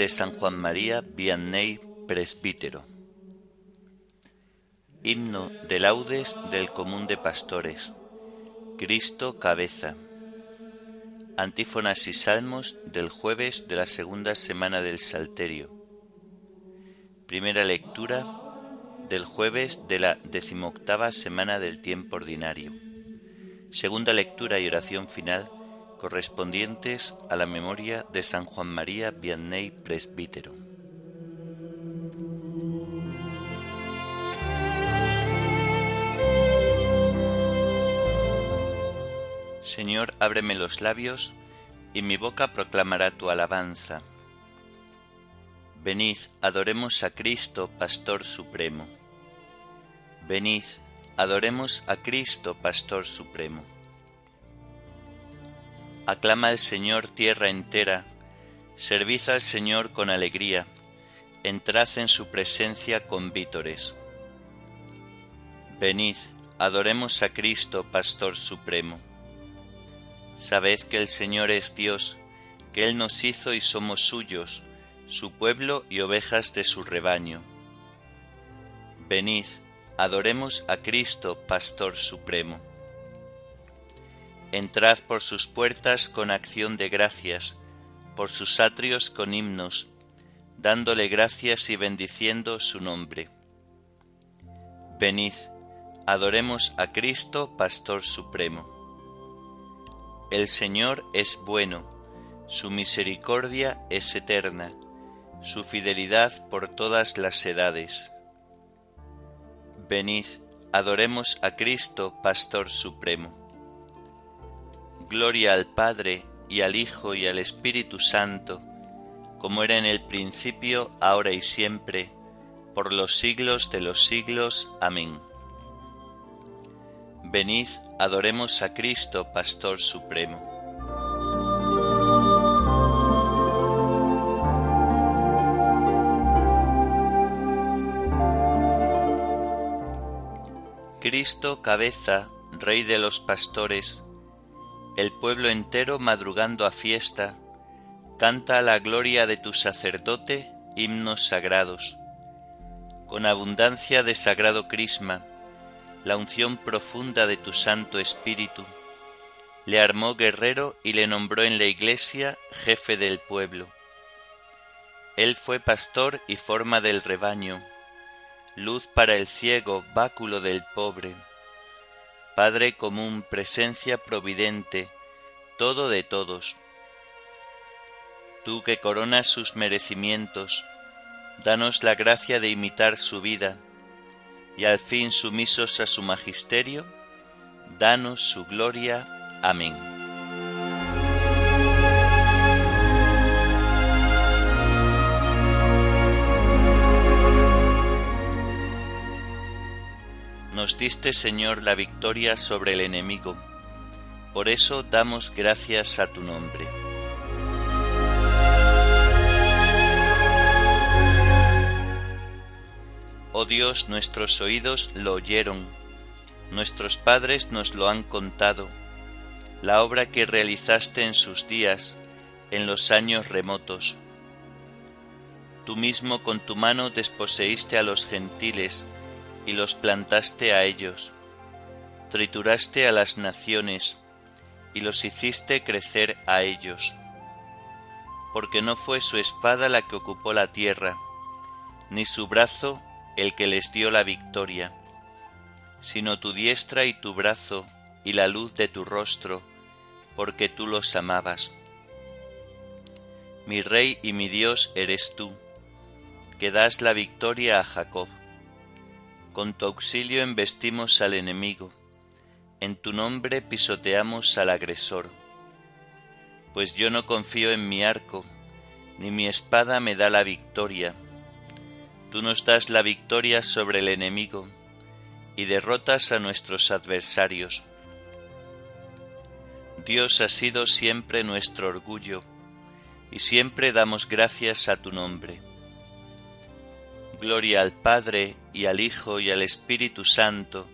de San Juan María Vianney, presbítero. Himno de laudes del común de pastores. Cristo cabeza. Antífonas y salmos del jueves de la segunda semana del Salterio. Primera lectura del jueves de la decimoctava semana del tiempo ordinario. Segunda lectura y oración final correspondientes a la memoria de San Juan María Vianney presbítero. Señor, ábreme los labios, y mi boca proclamará tu alabanza. Venid, adoremos a Cristo, Pastor Supremo. Venid, adoremos a Cristo, Pastor Supremo. Aclama al Señor tierra entera, servid al Señor con alegría, entrad en su presencia con vítores. Venid, adoremos a Cristo, Pastor Supremo. Sabed que el Señor es Dios, que Él nos hizo y somos suyos, su pueblo y ovejas de su rebaño. Venid, adoremos a Cristo, Pastor Supremo. Entrad por sus puertas con acción de gracias, por sus atrios con himnos, dándole gracias y bendiciendo su nombre. Venid, adoremos a Cristo, Pastor Supremo. El Señor es bueno, su misericordia es eterna, su fidelidad por todas las edades. Venid, adoremos a Cristo, Pastor Supremo. Gloria al Padre y al Hijo y al Espíritu Santo, como era en el principio, ahora y siempre, por los siglos de los siglos. Amén. Venid, adoremos a Cristo, Pastor Supremo. Cristo, cabeza, Rey de los pastores, el pueblo entero madrugando a fiesta, canta a la gloria de tu sacerdote himnos sagrados. Con abundancia de sagrado crisma, la unción profunda de tu Santo Espíritu, le armó guerrero y le nombró en la iglesia jefe del pueblo. Él fue pastor y forma del rebaño, luz para el ciego, báculo del pobre, Padre común, presencia providente, todo de todos. Tú que coronas sus merecimientos, danos la gracia de imitar su vida, y al fin sumisos a su magisterio, danos su gloria. Amén. Nos diste, Señor, la victoria sobre el enemigo. Por eso damos gracias a tu nombre. Oh Dios, nuestros oídos lo oyeron, nuestros padres nos lo han contado, la obra que realizaste en sus días, en los años remotos. Tú mismo con tu mano desposeíste a los gentiles y los plantaste a ellos, trituraste a las naciones y los hiciste crecer a ellos, porque no fue su espada la que ocupó la tierra, ni su brazo el que les dio la victoria, sino tu diestra y tu brazo y la luz de tu rostro, porque tú los amabas. Mi Rey y mi Dios eres tú, que das la victoria a Jacob. Con tu auxilio embestimos al enemigo, en tu nombre pisoteamos al agresor. Pues yo no confío en mi arco, ni mi espada me da la victoria Tú nos das la victoria sobre el enemigo y derrotas a nuestros adversarios. Dios ha sido siempre nuestro orgullo, y siempre damos gracias a tu nombre. Gloria al Padre y al Hijo y al Espíritu Santo,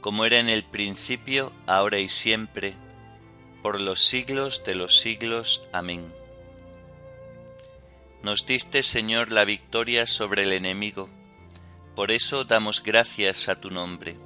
como era en el principio, ahora y siempre, por los siglos de los siglos. Amén. Nos diste, Señor, la victoria sobre el enemigo, por eso damos gracias a tu nombre.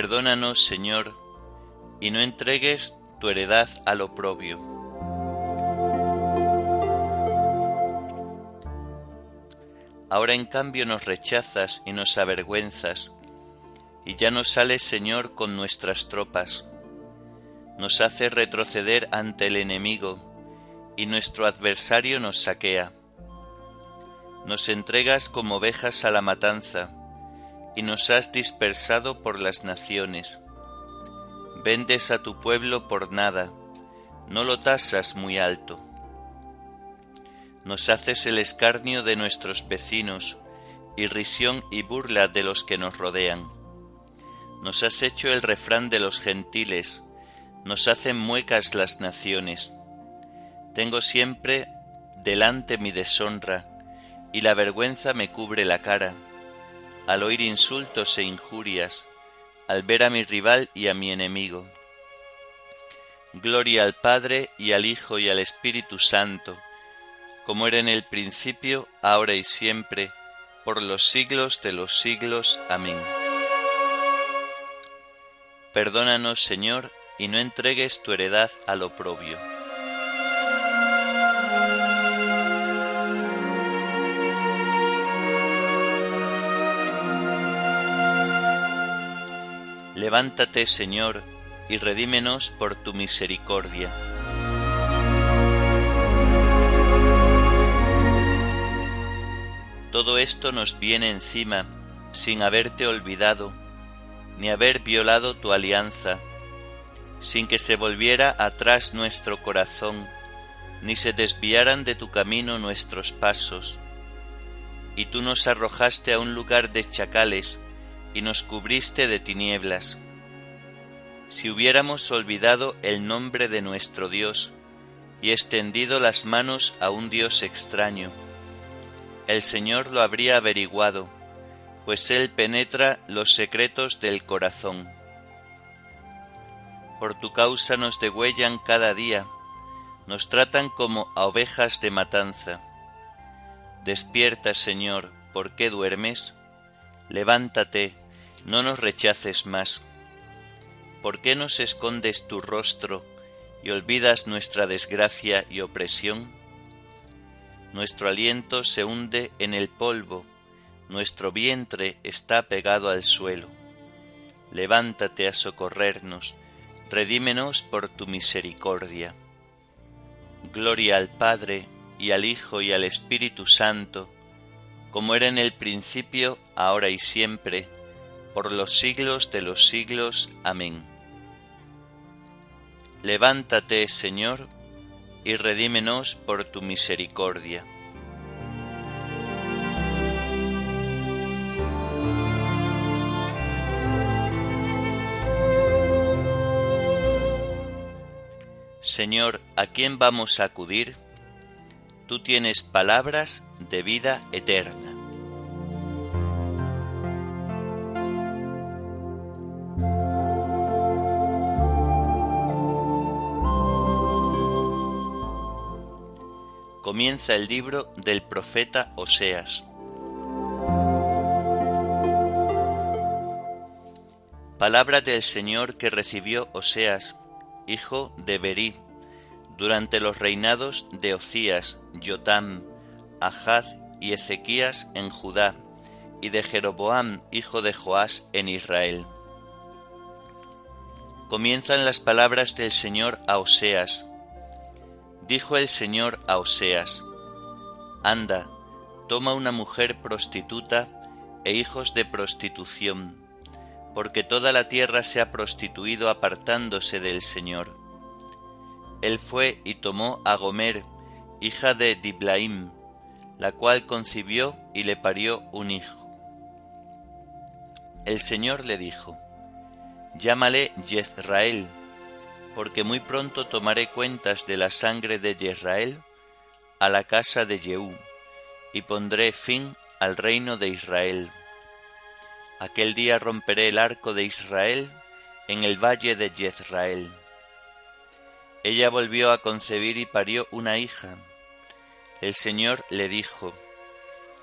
Perdónanos, Señor, y no entregues tu heredad al oprobio. Ahora en cambio nos rechazas y nos avergüenzas, y ya no sales, Señor, con nuestras tropas. Nos haces retroceder ante el enemigo, y nuestro adversario nos saquea. Nos entregas como ovejas a la matanza, y nos has dispersado por las naciones. Vendes a tu pueblo por nada, no lo tasas muy alto. Nos haces el escarnio de nuestros vecinos, irrisión y burla de los que nos rodean. Nos has hecho el refrán de los gentiles, nos hacen muecas las naciones. Tengo siempre delante mi deshonra, y la vergüenza me cubre la cara al oír insultos e injurias, al ver a mi rival y a mi enemigo. Gloria al Padre y al Hijo y al Espíritu Santo, como era en el principio, ahora y siempre, por los siglos de los siglos. Amén. Perdónanos, Señor, y no entregues tu heredad al oprobio Levántate, Señor, y redímenos por tu misericordia. Todo esto nos viene encima sin haberte olvidado, ni haber violado tu alianza, sin que se volviera atrás nuestro corazón, ni se desviaran de tu camino nuestros pasos. Y tú nos arrojaste a un lugar de chacales, y nos cubriste de tinieblas. Si hubiéramos olvidado el nombre de nuestro Dios y extendido las manos a un Dios extraño, el Señor lo habría averiguado, pues Él penetra los secretos del corazón. Por tu causa nos degüellan cada día, nos tratan como a ovejas de matanza. Despierta, Señor, ¿por qué duermes? Levántate, no nos rechaces más. ¿Por qué nos escondes tu rostro y olvidas nuestra desgracia y opresión? Nuestro aliento se hunde en el polvo, nuestro vientre está pegado al suelo. Levántate a socorrernos, redímenos por tu misericordia. Gloria al Padre, y al Hijo, y al Espíritu Santo, como era en el principio, ahora y siempre, por los siglos de los siglos. Amén. Levántate, Señor, y redímenos por tu misericordia. Señor, ¿a quién vamos a acudir? Tú tienes palabras de vida eterna. Comienza el libro del profeta Oseas. Palabra del Señor que recibió Oseas, hijo de Berí, durante los reinados de Ocías, Jotam, Ahaz y Ezequías en Judá, y de Jeroboam, hijo de Joás, en Israel. Comienzan las palabras del Señor a Oseas. Dijo el Señor a Oseas, Anda, toma una mujer prostituta e hijos de prostitución, porque toda la tierra se ha prostituido apartándose del Señor. Él fue y tomó a Gomer, hija de Diblaim, la cual concibió y le parió un hijo. El Señor le dijo, Llámale Jezrael, porque muy pronto tomaré cuentas de la sangre de Jezrael a la casa de Jehú, y pondré fin al reino de Israel. Aquel día romperé el arco de Israel en el valle de Jezrael. Ella volvió a concebir y parió una hija. El Señor le dijo,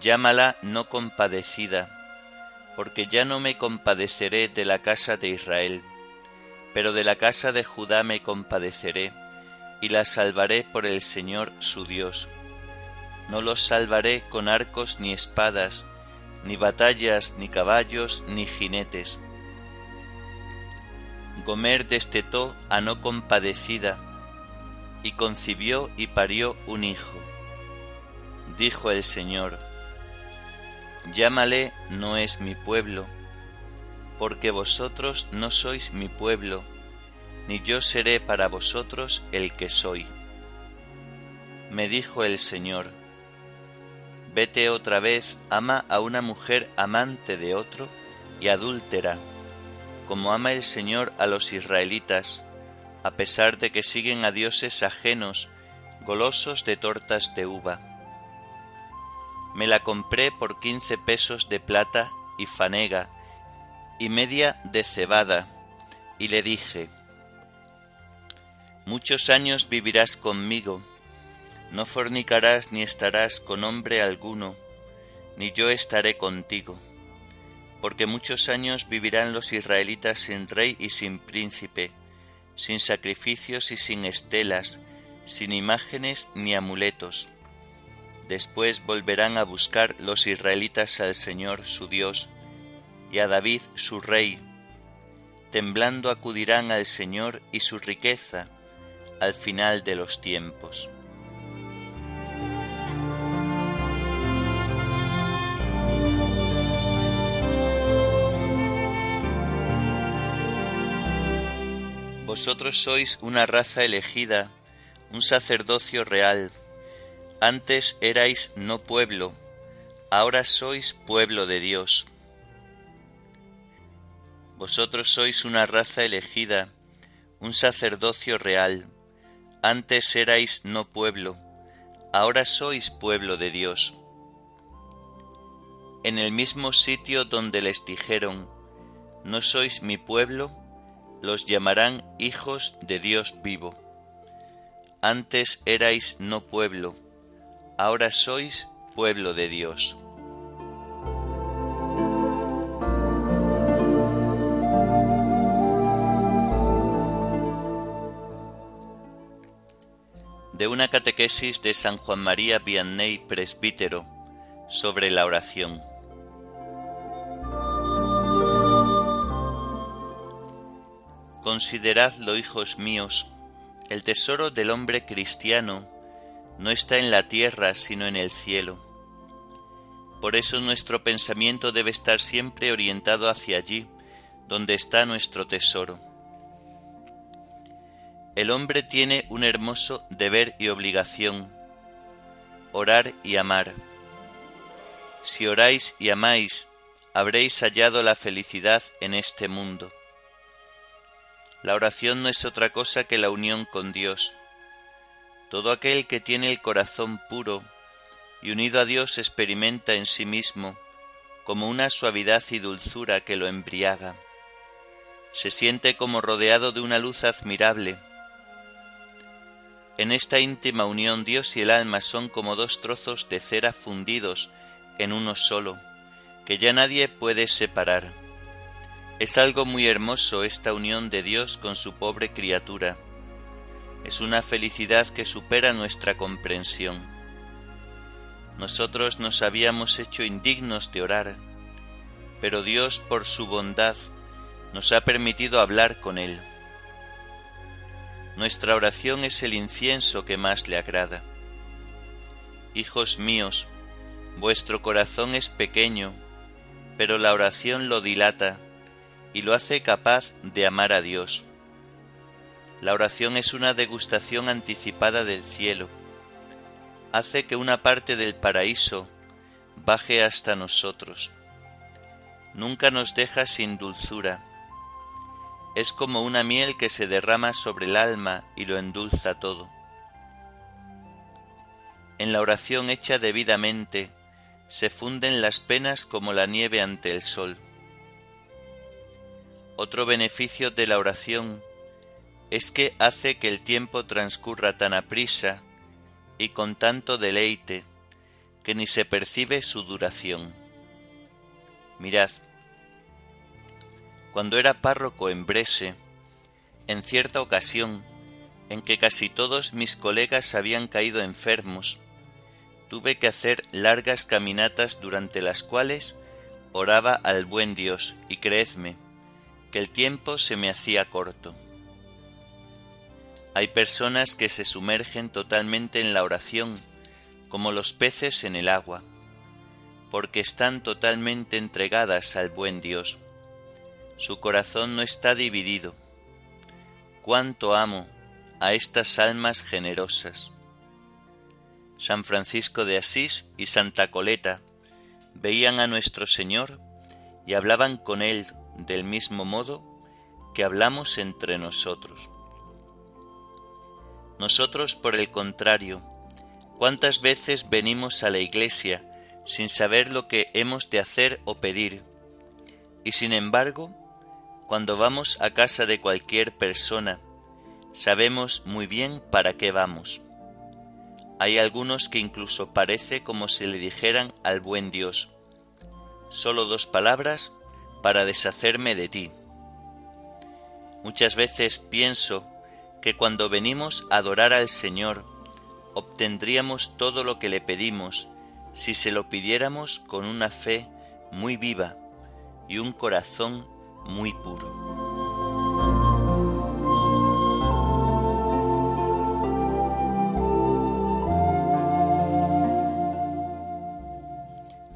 Llámala no compadecida, porque ya no me compadeceré de la casa de Israel, pero de la casa de Judá me compadeceré, y la salvaré por el Señor su Dios. No los salvaré con arcos ni espadas, ni batallas, ni caballos, ni jinetes. Gomer destetó a no compadecida, y concibió y parió un hijo. Dijo el Señor, Llámale no es mi pueblo, porque vosotros no sois mi pueblo, ni yo seré para vosotros el que soy. Me dijo el Señor, Vete otra vez, ama a una mujer amante de otro y adúltera, como ama el Señor a los israelitas, a pesar de que siguen a dioses ajenos, golosos de tortas de uva. Me la compré por quince pesos de plata y fanega, y media de cebada, y le dije, Muchos años vivirás conmigo, no fornicarás ni estarás con hombre alguno, ni yo estaré contigo, porque muchos años vivirán los israelitas sin rey y sin príncipe, sin sacrificios y sin estelas, sin imágenes ni amuletos. Después volverán a buscar los israelitas al Señor su Dios y a David su rey. Temblando acudirán al Señor y su riqueza al final de los tiempos. Vosotros sois una raza elegida, un sacerdocio real. Antes erais no pueblo, ahora sois pueblo de Dios. Vosotros sois una raza elegida, un sacerdocio real. Antes erais no pueblo, ahora sois pueblo de Dios. En el mismo sitio donde les dijeron, no sois mi pueblo, los llamarán hijos de Dios vivo. Antes erais no pueblo, ahora sois pueblo de Dios. De una catequesis de San Juan María Vianney, presbítero, sobre la oración. Consideradlo, hijos míos, el tesoro del hombre cristiano no está en la tierra, sino en el cielo. Por eso nuestro pensamiento debe estar siempre orientado hacia allí, donde está nuestro tesoro. El hombre tiene un hermoso deber y obligación, orar y amar. Si oráis y amáis, habréis hallado la felicidad en este mundo. La oración no es otra cosa que la unión con Dios. Todo aquel que tiene el corazón puro y unido a Dios experimenta en sí mismo como una suavidad y dulzura que lo embriaga. Se siente como rodeado de una luz admirable. En esta íntima unión Dios y el alma son como dos trozos de cera fundidos en uno solo, que ya nadie puede separar. Es algo muy hermoso esta unión de Dios con su pobre criatura. Es una felicidad que supera nuestra comprensión. Nosotros nos habíamos hecho indignos de orar, pero Dios por su bondad nos ha permitido hablar con Él. Nuestra oración es el incienso que más le agrada. Hijos míos, vuestro corazón es pequeño, pero la oración lo dilata y lo hace capaz de amar a Dios. La oración es una degustación anticipada del cielo. Hace que una parte del paraíso baje hasta nosotros. nunca nos deja sin dulzura. Es como una miel que se derrama sobre el alma y lo endulza todo. En la oración hecha debidamente se funden las penas como la nieve ante el sol. Otro beneficio de la oración es que hace que el tiempo transcurra tan aprisa y con tanto deleite que ni se percibe su duración. Mirad, cuando era párroco en Brese, en cierta ocasión en que casi todos mis colegas habían caído enfermos, tuve que hacer largas caminatas durante las cuales oraba al buen Dios y creedme que el tiempo se me hacía corto. Hay personas que se sumergen totalmente en la oración, como los peces en el agua, porque están totalmente entregadas al buen Dios. Su corazón no está dividido. Cuánto amo a estas almas generosas. San Francisco de Asís y Santa Coleta veían a nuestro Señor y hablaban con Él del mismo modo que hablamos entre nosotros. Nosotros, por el contrario, ¿cuántas veces venimos a la iglesia sin saber lo que hemos de hacer o pedir? Y sin embargo, cuando vamos a casa de cualquier persona, sabemos muy bien para qué vamos. Hay algunos que incluso parece como si le dijeran al buen Dios, solo dos palabras para deshacerme de ti. Muchas veces pienso que cuando venimos a adorar al Señor, obtendríamos todo lo que le pedimos si se lo pidiéramos con una fe muy viva y un corazón muy puro.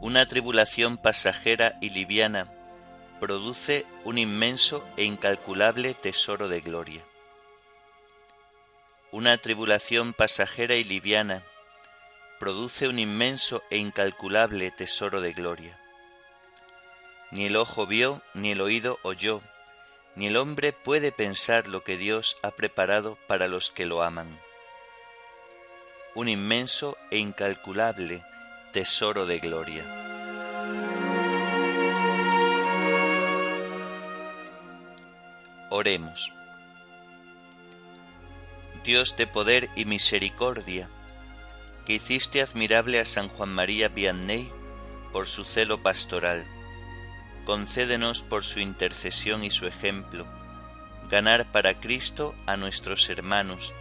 Una tribulación pasajera y liviana produce un inmenso e incalculable tesoro de gloria. Una tribulación pasajera y liviana produce un inmenso e incalculable tesoro de gloria. Ni el ojo vio, ni el oído oyó, ni el hombre puede pensar lo que Dios ha preparado para los que lo aman. Un inmenso e incalculable tesoro de gloria. Oremos. Dios de poder y misericordia, que hiciste admirable a San Juan María Vianney por su celo pastoral, concédenos por su intercesión y su ejemplo, ganar para Cristo a nuestros hermanos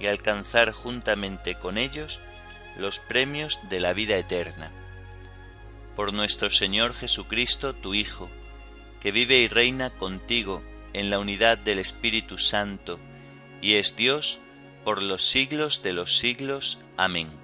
y alcanzar juntamente con ellos los premios de la vida eterna. Por nuestro Señor Jesucristo, tu Hijo, que vive y reina contigo en la unidad del Espíritu Santo, y es Dios por los siglos de los siglos. Amén.